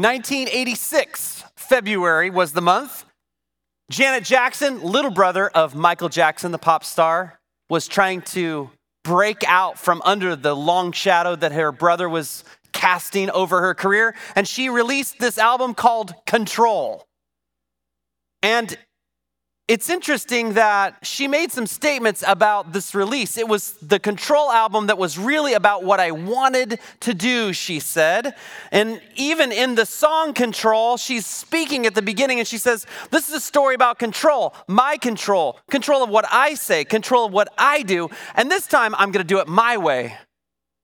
1986, February was the month. Janet Jackson, little brother of Michael Jackson, the pop star, was trying to break out from under the long shadow that her brother was casting over her career. And she released this album called Control. And it's interesting that she made some statements about this release. It was the Control album that was really about what I wanted to do, she said. And even in the song Control, she's speaking at the beginning and she says, This is a story about control, my control, control of what I say, control of what I do. And this time I'm going to do it my way.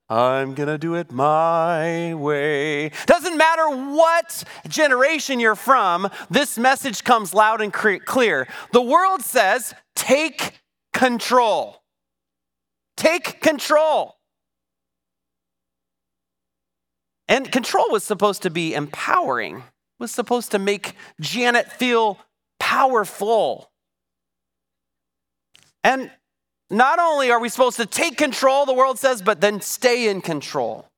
I'm gonna do it my way. Doesn't matter what generation you're from, this message comes loud and clear. The world says, take control. Take control. And control was supposed to be empowering, was supposed to make Janet feel powerful. And not only are we supposed to take control, the world says, but then stay in control.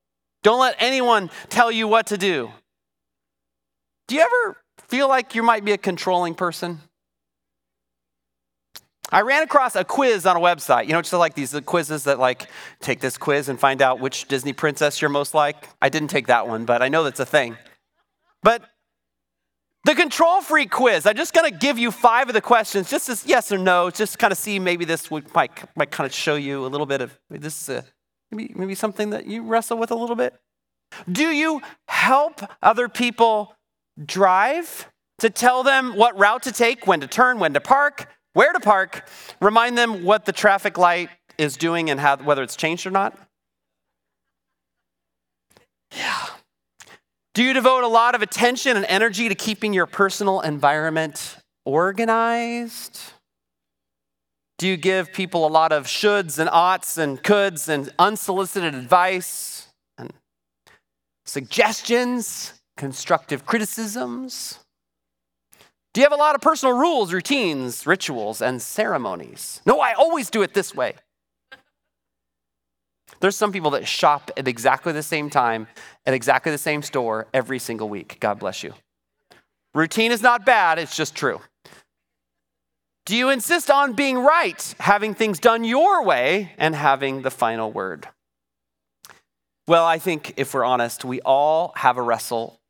Don't let anyone tell you what to do. Do you ever feel like you might be a controlling person? I ran across a quiz on a website. You know, just like these quizzes that like take this quiz and find out which Disney princess you're most like. I didn't take that one, but I know that's a thing. But the control freak quiz. I'm just going to give you five of the questions, just as yes or no, just kind of see maybe this would might, might kind of show you a little bit of this, uh, maybe, maybe something that you wrestle with a little bit. Do you help other people drive to tell them what route to take, when to turn, when to park, where to park, remind them what the traffic light is doing and how, whether it's changed or not? Yeah. Do you devote a lot of attention and energy to keeping your personal environment organized? Do you give people a lot of shoulds and oughts and coulds and unsolicited advice and suggestions, constructive criticisms? Do you have a lot of personal rules, routines, rituals, and ceremonies? No, I always do it this way. There's some people that shop at exactly the same time at exactly the same store every single week. God bless you. Routine is not bad, it's just true. Do you insist on being right, having things done your way, and having the final word? Well, I think if we're honest, we all have a wrestle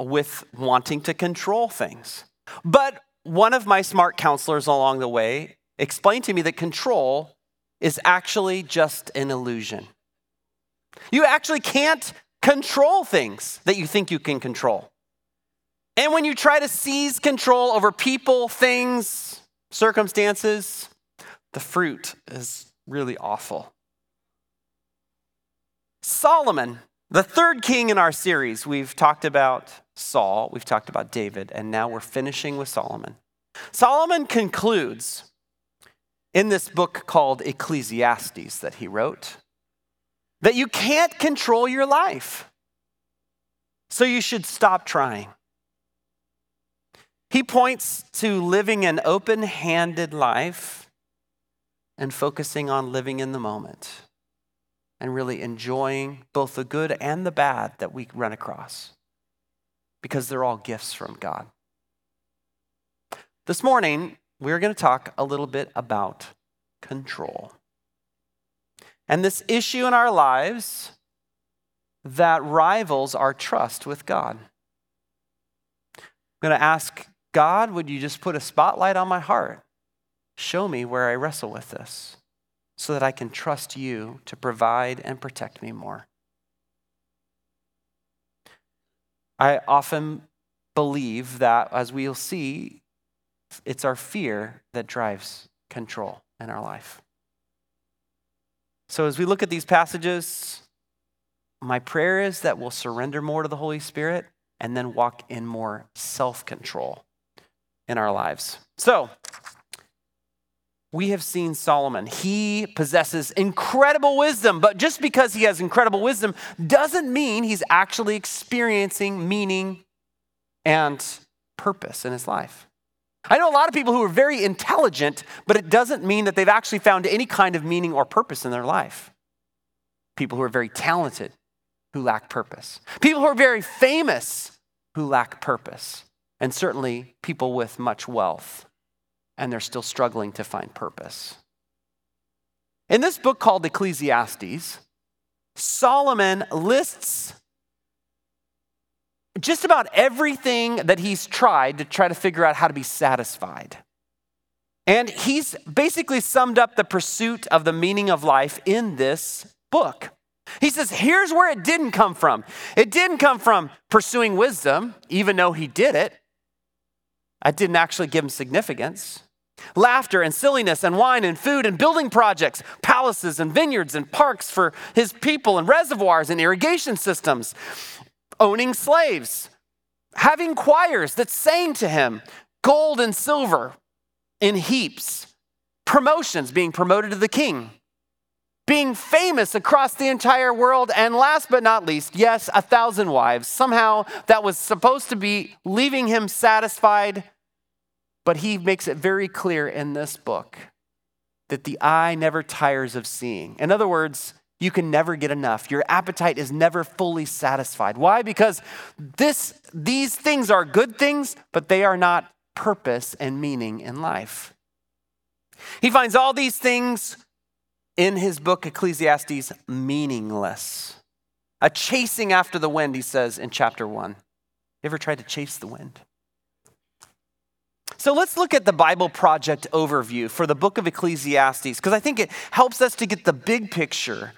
with wanting to control things. But one of my smart counselors along the way explained to me that control is actually just an illusion. You actually can't control things that you think you can control. And when you try to seize control over people, things, circumstances, the fruit is really awful. Solomon, the third king in our series, we've talked about Saul, we've talked about David, and now we're finishing with Solomon. Solomon concludes in this book called Ecclesiastes that he wrote that you can't control your life. So you should stop trying. He points to living an open handed life and focusing on living in the moment and really enjoying both the good and the bad that we run across because they're all gifts from God. This morning, we're going to talk a little bit about control. And this issue in our lives that rivals our trust with God. I'm going to ask God, would you just put a spotlight on my heart? Show me where I wrestle with this so that I can trust you to provide and protect me more. I often believe that, as we'll see, it's our fear that drives control in our life. So, as we look at these passages, my prayer is that we'll surrender more to the Holy Spirit and then walk in more self control in our lives. So, we have seen Solomon. He possesses incredible wisdom, but just because he has incredible wisdom doesn't mean he's actually experiencing meaning and purpose in his life. I know a lot of people who are very intelligent, but it doesn't mean that they've actually found any kind of meaning or purpose in their life. People who are very talented who lack purpose. People who are very famous who lack purpose, and certainly people with much wealth, and they're still struggling to find purpose. In this book called Ecclesiastes, Solomon lists just about everything that he's tried to try to figure out how to be satisfied. And he's basically summed up the pursuit of the meaning of life in this book. He says, here's where it didn't come from. It didn't come from pursuing wisdom, even though he did it. I didn't actually give him significance. Laughter and silliness and wine and food and building projects, palaces and vineyards and parks for his people and reservoirs and irrigation systems, owning slaves, having choirs that sang to him, gold and silver in heaps, promotions, being promoted to the king, being famous across the entire world, and last but not least, yes, a thousand wives. Somehow that was supposed to be leaving him satisfied but he makes it very clear in this book that the eye never tires of seeing. In other words, you can never get enough. Your appetite is never fully satisfied. Why? Because this, these things are good things, but they are not purpose and meaning in life. He finds all these things in his book, Ecclesiastes, meaningless. A chasing after the wind, he says in chapter one. You ever tried to chase the wind? So let's look at the Bible Project overview for the book of Ecclesiastes, because I think it helps us to get the big picture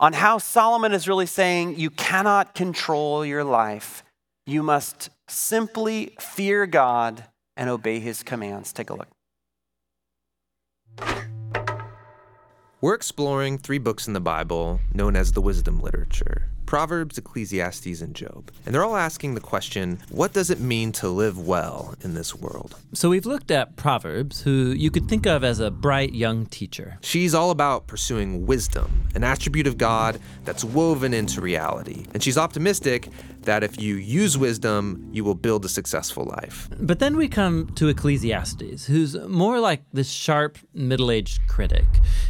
on how Solomon is really saying you cannot control your life. You must simply fear God and obey his commands. Take a look. We're exploring three books in the Bible known as the wisdom literature Proverbs, Ecclesiastes, and Job. And they're all asking the question what does it mean to live well in this world? So we've looked at Proverbs, who you could think of as a bright young teacher. She's all about pursuing wisdom, an attribute of God that's woven into reality. And she's optimistic that if you use wisdom, you will build a successful life. But then we come to Ecclesiastes, who's more like this sharp, middle aged critic.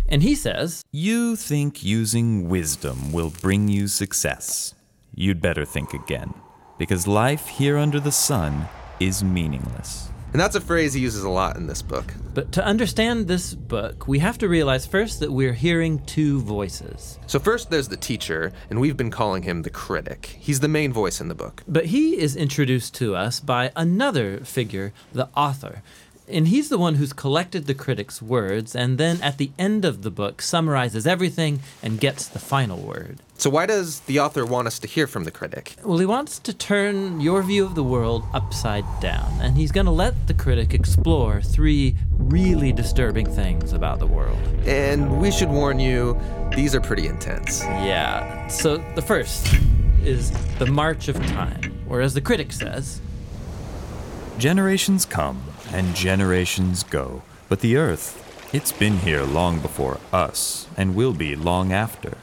And he says, You think using wisdom will bring you success. You'd better think again, because life here under the sun is meaningless. And that's a phrase he uses a lot in this book. But to understand this book, we have to realize first that we're hearing two voices. So, first there's the teacher, and we've been calling him the critic. He's the main voice in the book. But he is introduced to us by another figure, the author. And he's the one who's collected the critic's words and then at the end of the book summarizes everything and gets the final word. So, why does the author want us to hear from the critic? Well, he wants to turn your view of the world upside down, and he's going to let the critic explore three really disturbing things about the world. And we should warn you, these are pretty intense. Yeah. So, the first is the march of time, or as the critic says, Generations come and generations go, but the earth, it's been here long before us and will be long after.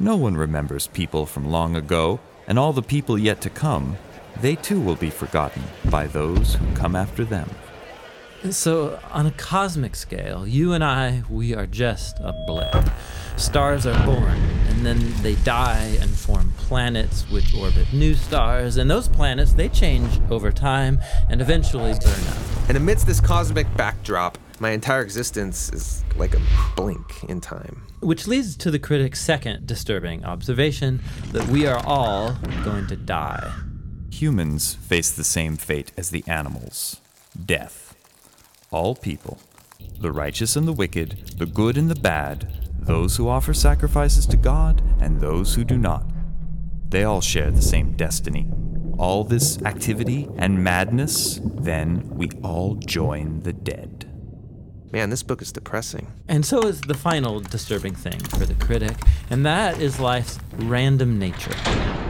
No one remembers people from long ago, and all the people yet to come, they too will be forgotten by those who come after them. So, on a cosmic scale, you and I, we are just a blip. Stars are born, and then they die and form planets which orbit new stars, and those planets, they change over time and eventually burn up. And amidst this cosmic backdrop, my entire existence is like a blink in time. Which leads to the critic's second disturbing observation that we are all going to die. Humans face the same fate as the animals death. All people, the righteous and the wicked, the good and the bad, those who offer sacrifices to God and those who do not, they all share the same destiny. All this activity and madness, then we all join the dead. Man, this book is depressing. And so is the final disturbing thing for the critic, and that is life's random nature.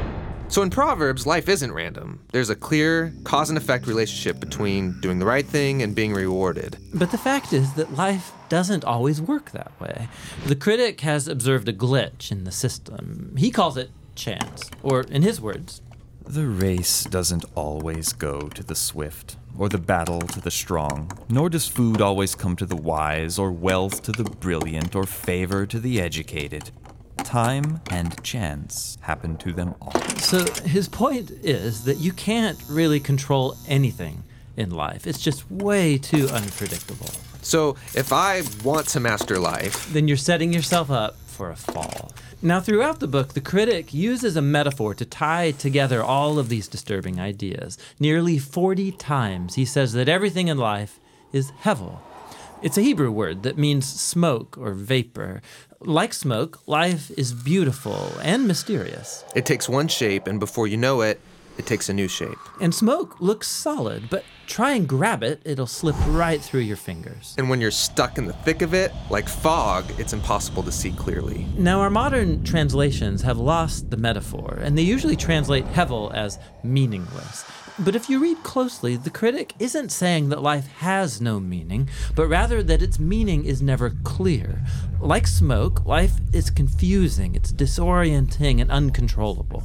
So in Proverbs, life isn't random. There's a clear cause and effect relationship between doing the right thing and being rewarded. But the fact is that life doesn't always work that way. The critic has observed a glitch in the system. He calls it chance, or in his words, The race doesn't always go to the swift, or the battle to the strong, nor does food always come to the wise, or wealth to the brilliant, or favor to the educated. Time and chance happen to them all. So his point is that you can't really control anything in life. It's just way too unpredictable. So if I want to master life, Then you're setting yourself up for a fall. Now, throughout the book, the critic uses a metaphor to tie together all of these disturbing ideas. Nearly 40 times he says that everything in life is hevel. It's a Hebrew word that means smoke or vapor. Like smoke, life is beautiful and mysterious. it takes one shape, and before you know it, it takes a new shape. And smoke looks solid, but try and grab it, it'll slip right through your fingers. And when you're stuck in the thick of it, like fog, it's impossible to see clearly. Now, our modern translations have lost the metaphor, and they usually translate hevel as meaningless. But if you read closely, the critic isn't saying that life has no meaning, but rather that its meaning is never clear. Like smoke, life is confusing, it's disorienting and uncontrollable.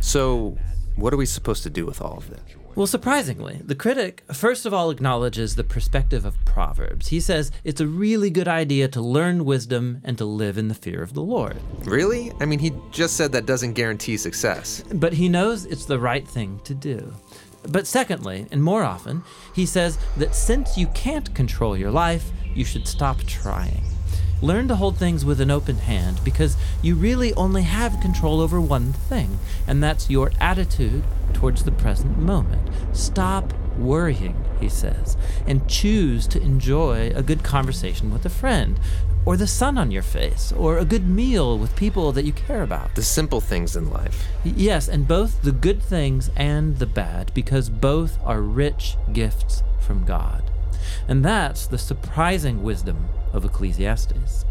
So, what are we supposed to do with all of this? Well, surprisingly, the critic first of all acknowledges the perspective of Proverbs. He says it's a really good idea to learn wisdom and to live in the fear of the Lord. Really? I mean, he just said that doesn't guarantee success. But he knows it's the right thing to do. But secondly, and more often, he says that since you can't control your life, you should stop trying. Learn to hold things with an open hand because you really only have control over one thing, and that's your attitude towards the present moment. Stop worrying, he says, and choose to enjoy a good conversation with a friend, or the sun on your face, or a good meal with people that you care about. The simple things in life. Yes, and both the good things and the bad, because both are rich gifts from God. And that's the surprising wisdom of Ecclesiastes.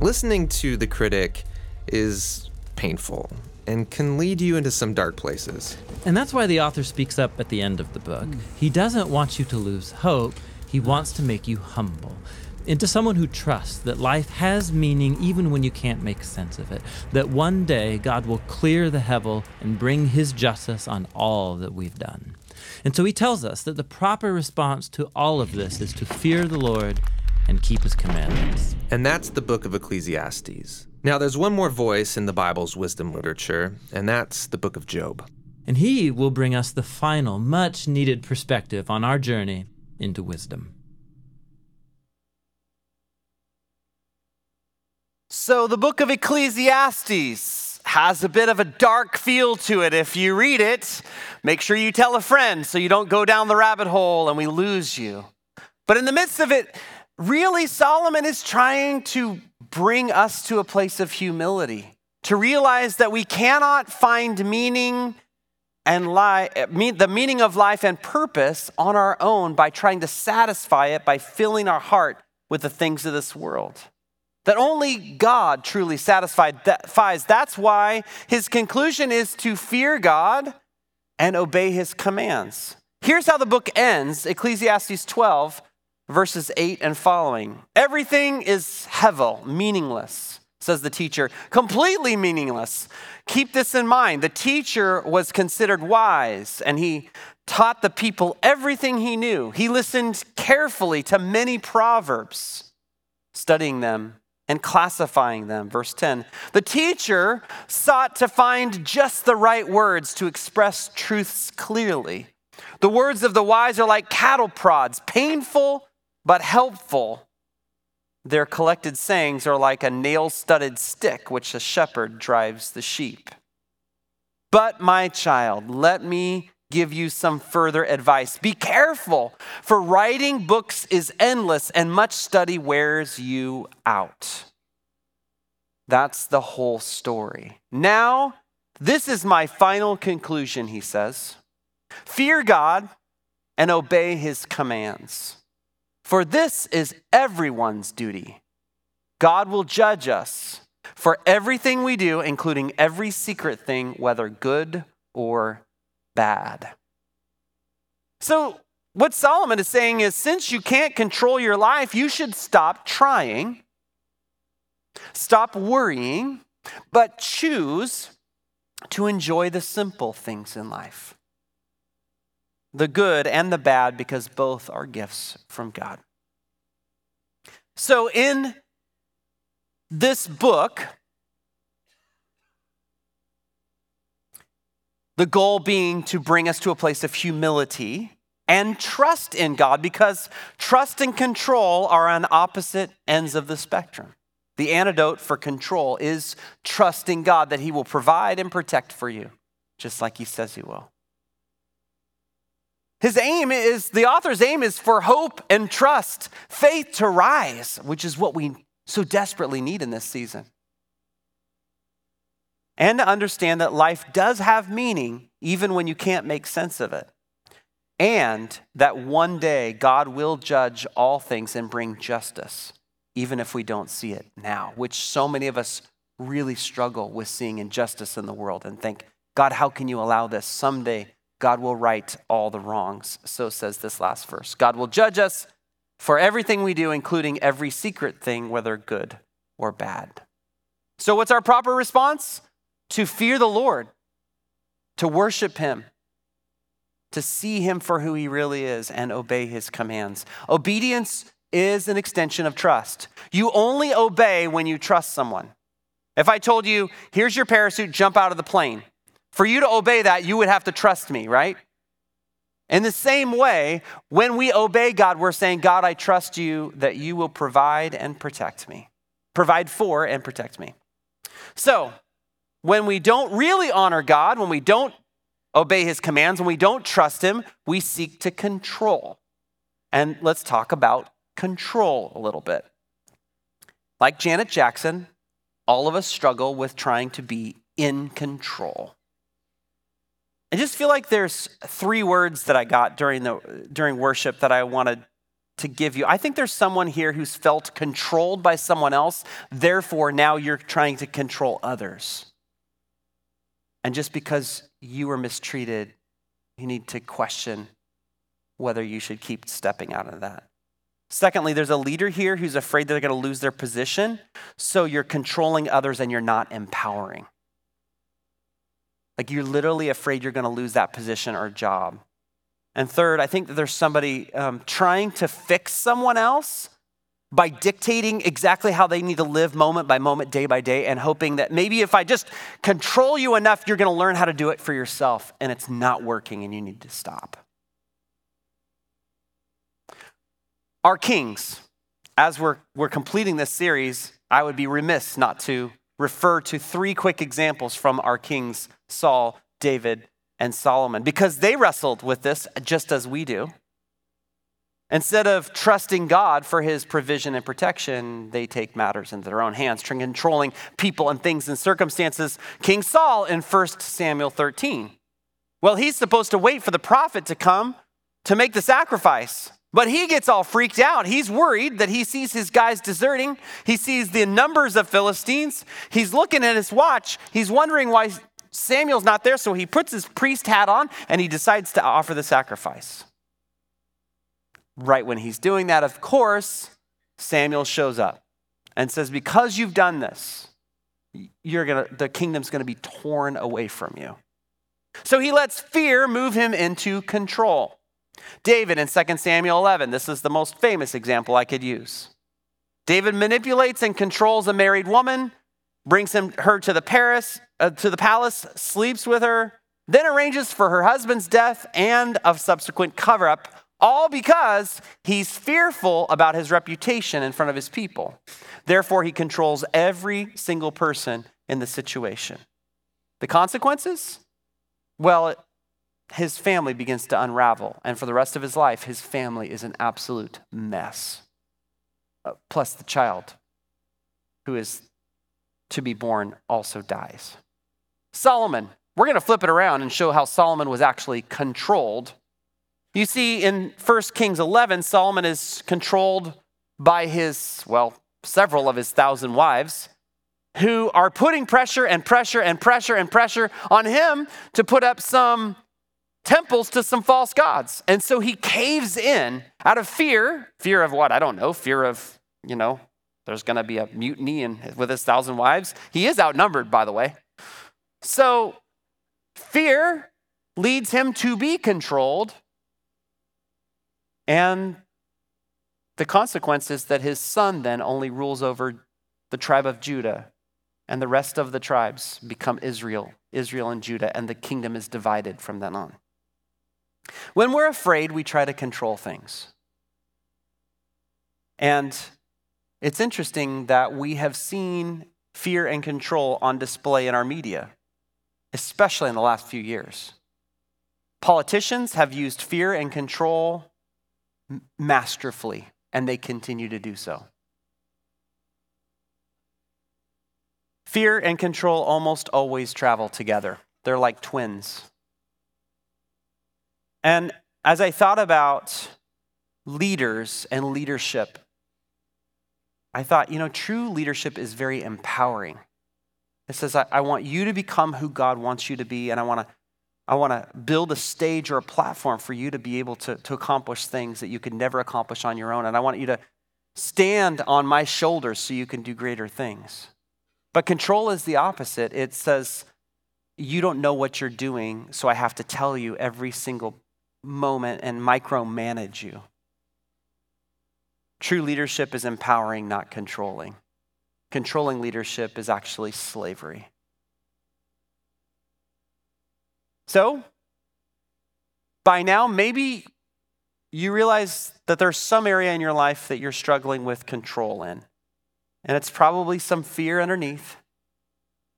Listening to the critic is painful and can lead you into some dark places. And that's why the author speaks up at the end of the book. Hmm. He doesn't want you to lose hope, he wants to make you humble. Into someone who trusts that life has meaning even when you can't make sense of it. That one day God will clear the hevel and bring his justice on all that we've done. And so he tells us that the proper response to all of this is to fear the Lord and keep his commandments. And that's the book of Ecclesiastes. Now, there's one more voice in the Bible's wisdom literature, and that's the book of Job. And he will bring us the final, much needed perspective on our journey into wisdom. So, the book of Ecclesiastes has a bit of a dark feel to it. If you read it, make sure you tell a friend so you don't go down the rabbit hole and we lose you. But in the midst of it, really, Solomon is trying to bring us to a place of humility, to realize that we cannot find meaning and li- eh, the meaning of life and purpose on our own by trying to satisfy it by filling our heart with the things of this world that only God truly satisfies. That's why his conclusion is to fear God and obey his commands. Here's how the book ends Ecclesiastes 12, verses 8 and following. Everything is hevel, meaningless, says the teacher, completely meaningless. Keep this in mind. The teacher was considered wise and he taught the people everything he knew. He listened carefully to many proverbs, studying them and classifying them. Verse 10 The teacher sought to find just the right words to express truths clearly. The words of the wise are like cattle prods, painful but helpful. Their collected sayings are like a nail studded stick which a shepherd drives the sheep. But, my child, let me give you some further advice. Be careful, for writing books is endless and much study wears you out. That's the whole story. Now, this is my final conclusion, he says fear God and obey his commands. For this is everyone's duty. God will judge us for everything we do, including every secret thing, whether good or bad. So, what Solomon is saying is since you can't control your life, you should stop trying, stop worrying, but choose to enjoy the simple things in life the good and the bad, because both are gifts from God. So, in this book, the goal being to bring us to a place of humility and trust in God, because trust and control are on opposite ends of the spectrum. The antidote for control is trusting God that He will provide and protect for you, just like He says He will. His aim is, the author's aim is for hope and trust, faith to rise, which is what we so desperately need in this season. And to understand that life does have meaning even when you can't make sense of it. And that one day God will judge all things and bring justice, even if we don't see it now, which so many of us really struggle with seeing injustice in the world and think, God, how can you allow this? Someday God will right all the wrongs. So says this last verse. God will judge us for everything we do, including every secret thing, whether good or bad. So, what's our proper response? To fear the Lord, to worship Him, to see Him for who He really is, and obey His commands. Obedience is an extension of trust. You only obey when you trust someone. If I told you, here's your parachute, jump out of the plane, for you to obey that, you would have to trust me, right? In the same way, when we obey God, we're saying, God, I trust you that you will provide and protect me, provide for and protect me. So, when we don't really honor God, when we don't obey his commands, when we don't trust him, we seek to control. And let's talk about control a little bit. Like Janet Jackson, all of us struggle with trying to be in control. I just feel like there's three words that I got during the during worship that I wanted to give you. I think there's someone here who's felt controlled by someone else, therefore now you're trying to control others. And just because you were mistreated, you need to question whether you should keep stepping out of that. Secondly, there's a leader here who's afraid they're going to lose their position, so you're controlling others and you're not empowering. Like you're literally afraid you're going to lose that position or job. And third, I think that there's somebody um, trying to fix someone else by dictating exactly how they need to live moment by moment, day by day, and hoping that maybe if I just control you enough, you're going to learn how to do it for yourself. And it's not working and you need to stop. Our kings, as we're, we're completing this series, I would be remiss not to refer to three quick examples from our kings Saul, David, and Solomon because they wrestled with this just as we do. Instead of trusting God for his provision and protection, they take matters into their own hands, controlling people and things and circumstances. King Saul in 1 Samuel 13. Well, he's supposed to wait for the prophet to come to make the sacrifice. But he gets all freaked out. He's worried that he sees his guys deserting. He sees the numbers of Philistines. He's looking at his watch. He's wondering why Samuel's not there, so he puts his priest hat on and he decides to offer the sacrifice. Right when he's doing that, of course, Samuel shows up and says, Because you've done this, you're gonna, the kingdom's going to be torn away from you. So he lets fear move him into control. David in 2 Samuel 11, this is the most famous example I could use. David manipulates and controls a married woman, brings him, her to the, Paris, uh, to the palace, sleeps with her, then arranges for her husband's death and a subsequent cover up, all because he's fearful about his reputation in front of his people. Therefore, he controls every single person in the situation. The consequences? Well, his family begins to unravel, and for the rest of his life, his family is an absolute mess. Uh, plus, the child who is to be born also dies. Solomon, we're going to flip it around and show how Solomon was actually controlled. You see, in 1 Kings 11, Solomon is controlled by his, well, several of his thousand wives who are putting pressure and pressure and pressure and pressure on him to put up some temples to some false gods. And so he caves in out of fear. Fear of what? I don't know. Fear of, you know, there's going to be a mutiny and with his thousand wives. He is outnumbered, by the way. So fear leads him to be controlled. And the consequence is that his son then only rules over the tribe of Judah and the rest of the tribes become Israel, Israel and Judah, and the kingdom is divided from then on. When we're afraid, we try to control things. And it's interesting that we have seen fear and control on display in our media, especially in the last few years. Politicians have used fear and control masterfully, and they continue to do so. Fear and control almost always travel together, they're like twins. And as I thought about leaders and leadership, I thought, you know, true leadership is very empowering. It says, I, I want you to become who God wants you to be, and I want to I want to build a stage or a platform for you to be able to, to accomplish things that you could never accomplish on your own. And I want you to stand on my shoulders so you can do greater things. But control is the opposite. It says, you don't know what you're doing, so I have to tell you every single moment and micromanage you. True leadership is empowering, not controlling. Controlling leadership is actually slavery. So, by now, maybe you realize that there's some area in your life that you're struggling with control in. And it's probably some fear underneath.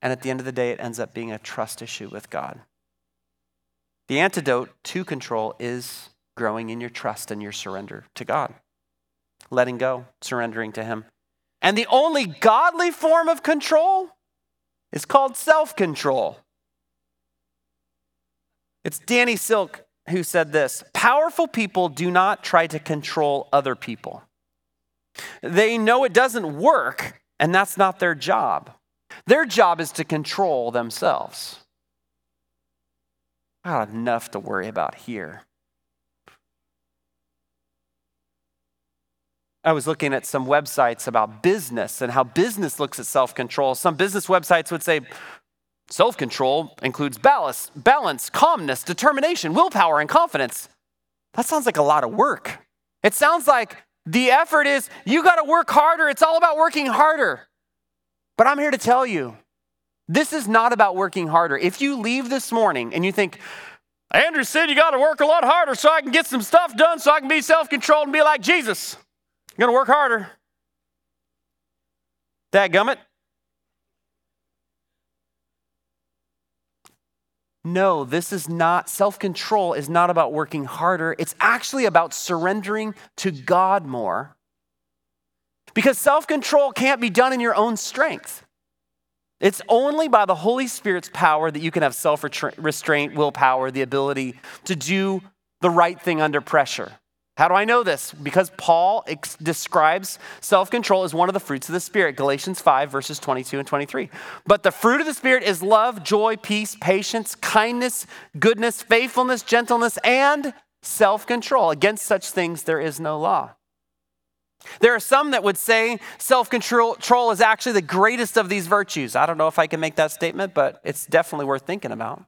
And at the end of the day, it ends up being a trust issue with God. The antidote to control is growing in your trust and your surrender to God, letting go, surrendering to Him. And the only godly form of control is called self control. It's Danny Silk who said this Powerful people do not try to control other people. They know it doesn't work, and that's not their job. Their job is to control themselves. I got enough to worry about here. I was looking at some websites about business and how business looks at self control. Some business websites would say self control includes balance, balance, calmness, determination, willpower, and confidence. That sounds like a lot of work. It sounds like the effort is you got to work harder. It's all about working harder. But I'm here to tell you this is not about working harder. If you leave this morning and you think, Andrew said you got to work a lot harder so I can get some stuff done so I can be self controlled and be like Jesus, I'm going to work harder. That gummit. No, this is not, self control is not about working harder. It's actually about surrendering to God more. Because self control can't be done in your own strength. It's only by the Holy Spirit's power that you can have self restraint, willpower, the ability to do the right thing under pressure. How do I know this? Because Paul ex- describes self control as one of the fruits of the Spirit, Galatians 5, verses 22 and 23. But the fruit of the Spirit is love, joy, peace, patience, kindness, goodness, faithfulness, gentleness, and self control. Against such things there is no law. There are some that would say self control is actually the greatest of these virtues. I don't know if I can make that statement, but it's definitely worth thinking about.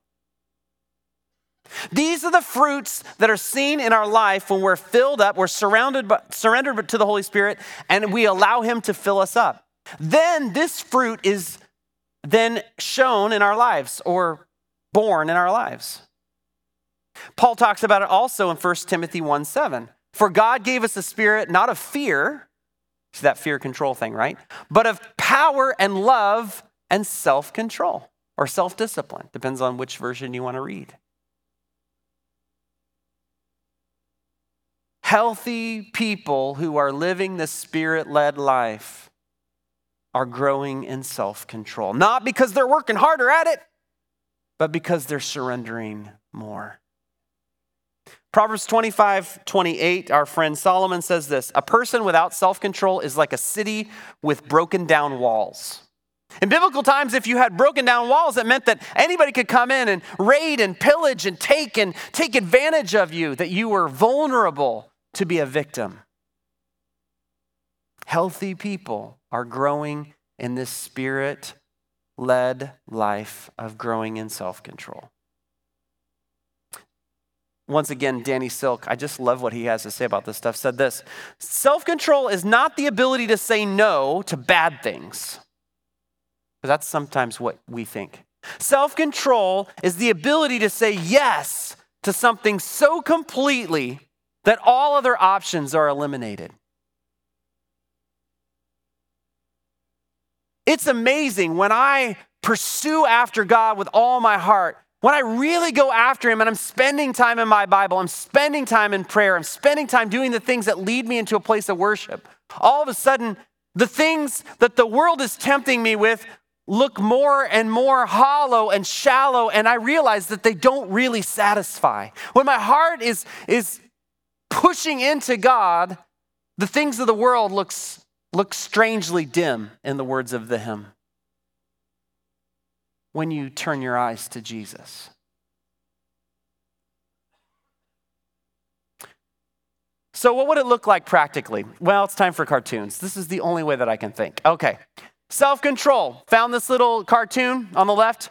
These are the fruits that are seen in our life when we're filled up, we're surrounded by, surrendered to the Holy Spirit, and we allow Him to fill us up. Then this fruit is then shown in our lives or born in our lives. Paul talks about it also in 1 Timothy 1 7. For God gave us a spirit not of fear, see that fear control thing, right? But of power and love and self control or self discipline. Depends on which version you want to read. Healthy people who are living the spirit led life are growing in self control. Not because they're working harder at it, but because they're surrendering more. Proverbs 25, 28, our friend Solomon says this A person without self control is like a city with broken down walls. In biblical times, if you had broken down walls, it meant that anybody could come in and raid and pillage and take and take advantage of you, that you were vulnerable to be a victim. Healthy people are growing in this spirit led life of growing in self control. Once again, Danny Silk, I just love what he has to say about this stuff, said this Self control is not the ability to say no to bad things, Because that's sometimes what we think. Self control is the ability to say yes to something so completely that all other options are eliminated. It's amazing when I pursue after God with all my heart, when I really go after Him and I'm spending time in my Bible, I'm spending time in prayer, I'm spending time doing the things that lead me into a place of worship, all of a sudden, the things that the world is tempting me with look more and more hollow and shallow, and I realize that they don't really satisfy. When my heart is, is pushing into God, the things of the world looks, look strangely dim, in the words of the hymn. When you turn your eyes to Jesus. So, what would it look like practically? Well, it's time for cartoons. This is the only way that I can think. Okay. Self control. Found this little cartoon on the left?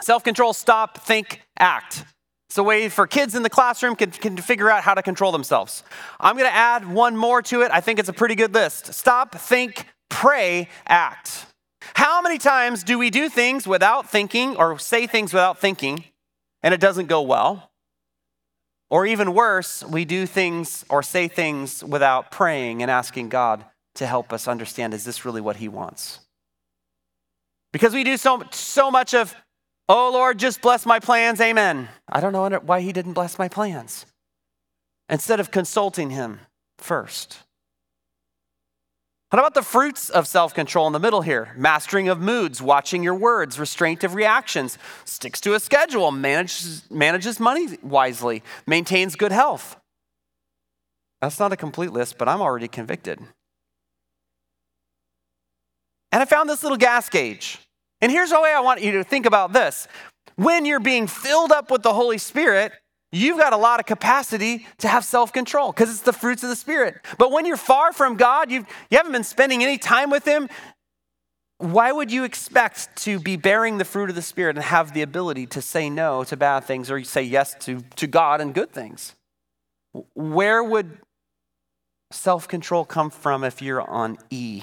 Self control, stop, think, act. It's a way for kids in the classroom can, can figure out how to control themselves. I'm going to add one more to it. I think it's a pretty good list. Stop, think, pray, act. How many times do we do things without thinking or say things without thinking and it doesn't go well? Or even worse, we do things or say things without praying and asking God to help us understand is this really what He wants? Because we do so, so much of, oh Lord, just bless my plans, amen. I don't know why He didn't bless my plans. Instead of consulting Him first. What about the fruits of self control in the middle here? Mastering of moods, watching your words, restraint of reactions, sticks to a schedule, manages, manages money wisely, maintains good health. That's not a complete list, but I'm already convicted. And I found this little gas gauge. And here's the way I want you to think about this when you're being filled up with the Holy Spirit, you've got a lot of capacity to have self control because it's the fruits of the Spirit. But when you're far from God, you've, you haven't been spending any time with Him, why would you expect to be bearing the fruit of the Spirit and have the ability to say no to bad things or say yes to, to God and good things? Where would self control come from if you're on E?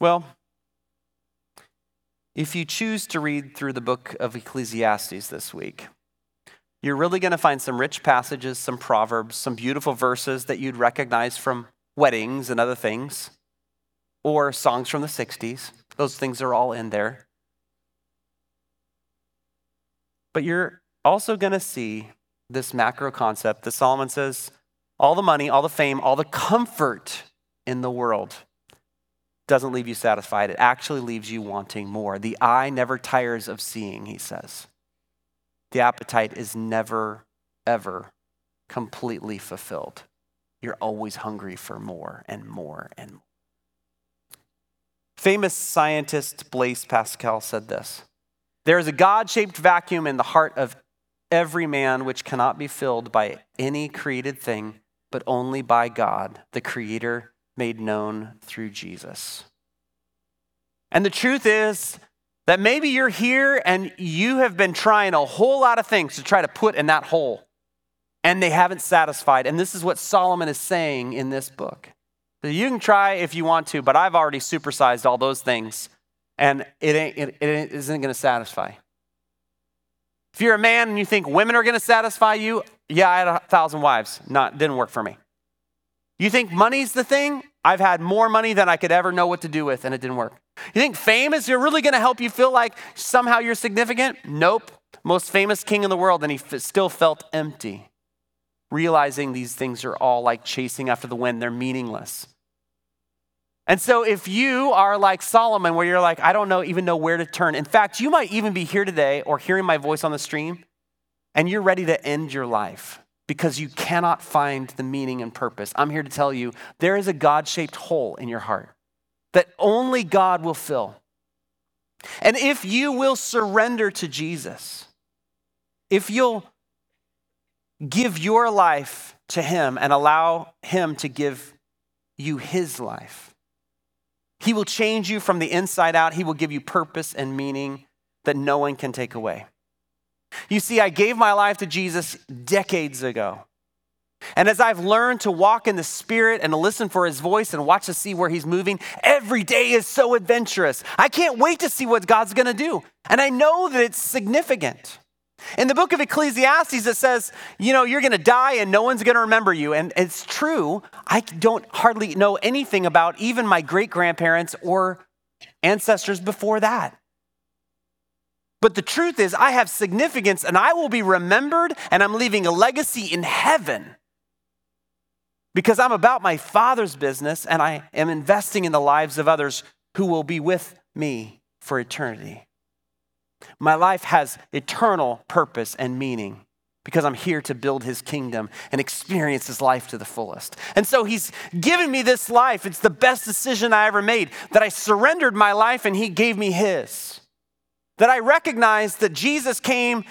Well, if you choose to read through the book of Ecclesiastes this week, you're really going to find some rich passages, some proverbs, some beautiful verses that you'd recognize from weddings and other things, or songs from the 60s. Those things are all in there. But you're also going to see this macro concept that Solomon says all the money, all the fame, all the comfort in the world doesn't leave you satisfied. It actually leaves you wanting more. The eye never tires of seeing, he says. The appetite is never, ever completely fulfilled. You're always hungry for more and more and more. Famous scientist Blaise Pascal said this There is a God shaped vacuum in the heart of every man which cannot be filled by any created thing, but only by God, the Creator made known through Jesus. And the truth is that maybe you're here and you have been trying a whole lot of things to try to put in that hole, and they haven't satisfied. And this is what Solomon is saying in this book. So you can try if you want to, but I've already supersized all those things, and it, ain't, it, it isn't going to satisfy. If you're a man and you think women are going to satisfy you, yeah, I had a thousand wives. Not didn't work for me. You think money's the thing? I've had more money than I could ever know what to do with, and it didn't work. You think fame is you're really going to help you feel like somehow you're significant? Nope. Most famous king in the world, and he f- still felt empty, realizing these things are all like chasing after the wind, they're meaningless. And so, if you are like Solomon, where you're like, I don't know, even know where to turn. In fact, you might even be here today or hearing my voice on the stream, and you're ready to end your life because you cannot find the meaning and purpose. I'm here to tell you there is a God shaped hole in your heart that only God will fill. And if you will surrender to Jesus, if you'll give your life to Him and allow Him to give you His life, He will change you from the inside out. He will give you purpose and meaning that no one can take away. You see, I gave my life to Jesus decades ago. And as I've learned to walk in the Spirit and to listen for His voice and watch to see where He's moving, every day is so adventurous. I can't wait to see what God's gonna do. And I know that it's significant. In the book of Ecclesiastes, it says, you know, you're gonna die and no one's gonna remember you. And it's true. I don't hardly know anything about even my great grandparents or ancestors before that. But the truth is, I have significance and I will be remembered and I'm leaving a legacy in heaven because I'm about my Father's business and I am investing in the lives of others who will be with me for eternity. My life has eternal purpose and meaning because I'm here to build his kingdom and experience his life to the fullest. And so he's given me this life. It's the best decision I ever made that I surrendered my life and he gave me his. That I recognize that Jesus came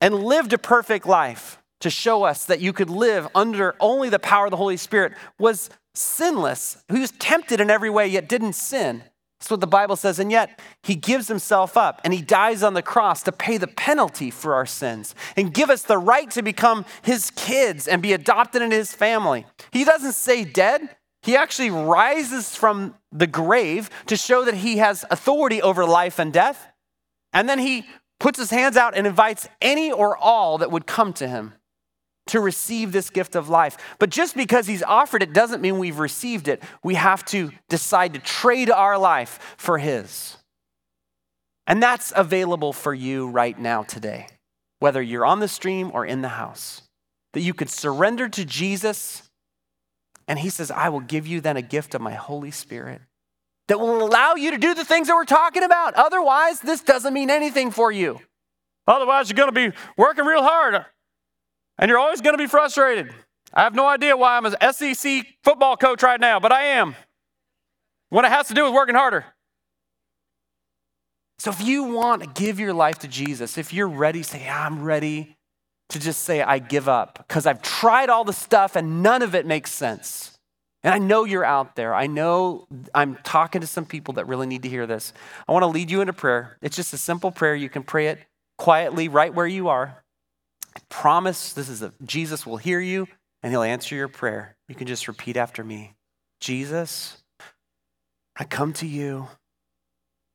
and lived a perfect life to show us that you could live under only the power of the Holy Spirit was sinless. He was tempted in every way, yet didn't sin. That's what the Bible says. And yet, he gives himself up and he dies on the cross to pay the penalty for our sins and give us the right to become his kids and be adopted into his family. He doesn't say dead, he actually rises from the grave to show that he has authority over life and death. And then he puts his hands out and invites any or all that would come to him to receive this gift of life. But just because he's offered it doesn't mean we've received it. We have to decide to trade our life for his. And that's available for you right now today, whether you're on the stream or in the house. That you could surrender to Jesus, and he says, I will give you then a gift of my Holy Spirit that will allow you to do the things that we're talking about. Otherwise, this doesn't mean anything for you. Otherwise, you're going to be working real hard and you're always going to be frustrated. I have no idea why I'm an SEC football coach right now, but I am. When it has to do with working harder. So if you want to give your life to Jesus, if you're ready, say, I'm ready to just say, I give up because I've tried all the stuff and none of it makes sense. And I know you're out there. I know I'm talking to some people that really need to hear this. I want to lead you into prayer. It's just a simple prayer. You can pray it quietly right where you are. I promise this is a Jesus will hear you and he'll answer your prayer. You can just repeat after me. Jesus, I come to you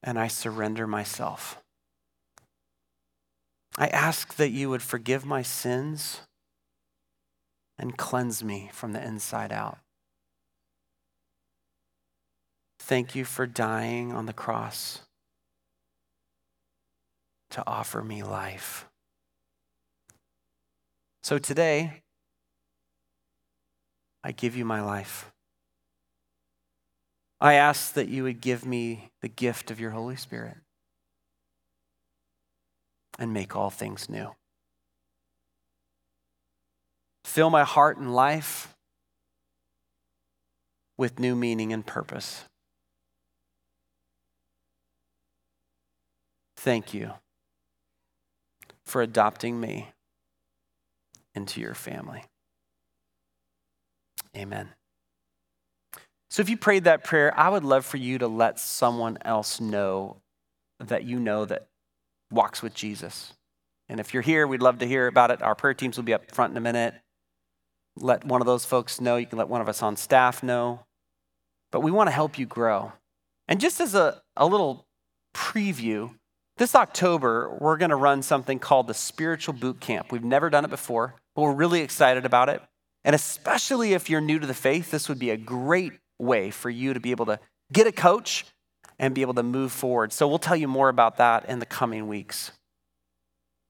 and I surrender myself. I ask that you would forgive my sins and cleanse me from the inside out. Thank you for dying on the cross to offer me life. So today, I give you my life. I ask that you would give me the gift of your Holy Spirit and make all things new. Fill my heart and life with new meaning and purpose. Thank you for adopting me into your family. Amen. So, if you prayed that prayer, I would love for you to let someone else know that you know that walks with Jesus. And if you're here, we'd love to hear about it. Our prayer teams will be up front in a minute. Let one of those folks know. You can let one of us on staff know. But we want to help you grow. And just as a, a little preview, this October, we're going to run something called the Spiritual Boot Camp. We've never done it before, but we're really excited about it. And especially if you're new to the faith, this would be a great way for you to be able to get a coach and be able to move forward. So we'll tell you more about that in the coming weeks.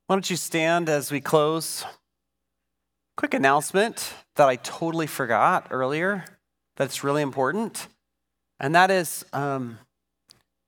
Why don't you stand as we close? Quick announcement that I totally forgot earlier that's really important. And that is um,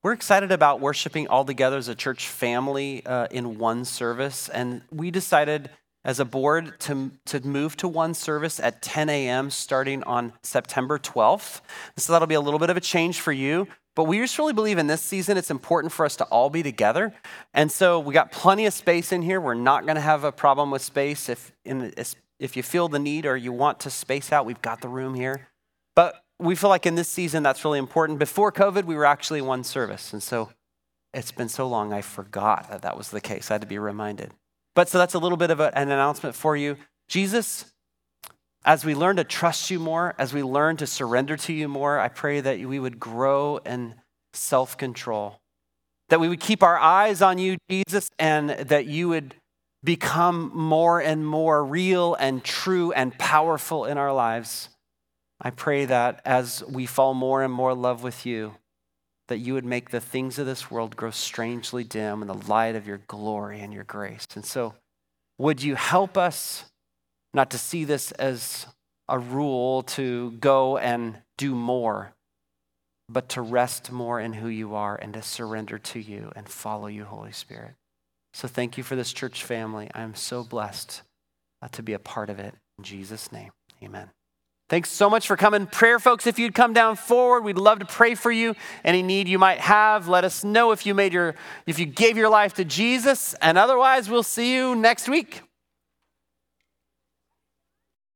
we're excited about worshiping all together as a church family uh, in one service. And we decided as a board to, to move to one service at 10 a.m. starting on September 12th. So that'll be a little bit of a change for you. But we just really believe in this season, it's important for us to all be together. And so we got plenty of space in here. We're not going to have a problem with space. If, in, if you feel the need or you want to space out, we've got the room here. But we feel like in this season that's really important. Before COVID, we were actually one service. And so it's been so long, I forgot that that was the case. I had to be reminded. But so that's a little bit of a, an announcement for you. Jesus as we learn to trust you more, as we learn to surrender to you more, I pray that we would grow in self control, that we would keep our eyes on you, Jesus, and that you would become more and more real and true and powerful in our lives. I pray that as we fall more and more in love with you, that you would make the things of this world grow strangely dim in the light of your glory and your grace. And so, would you help us not to see this as a rule to go and do more, but to rest more in who you are and to surrender to you and follow you, Holy Spirit? So, thank you for this church family. I am so blessed uh, to be a part of it. In Jesus' name, amen. Thanks so much for coming. Prayer, folks, if you'd come down forward, we'd love to pray for you. Any need you might have, let us know if you made your if you gave your life to Jesus. And otherwise, we'll see you next week.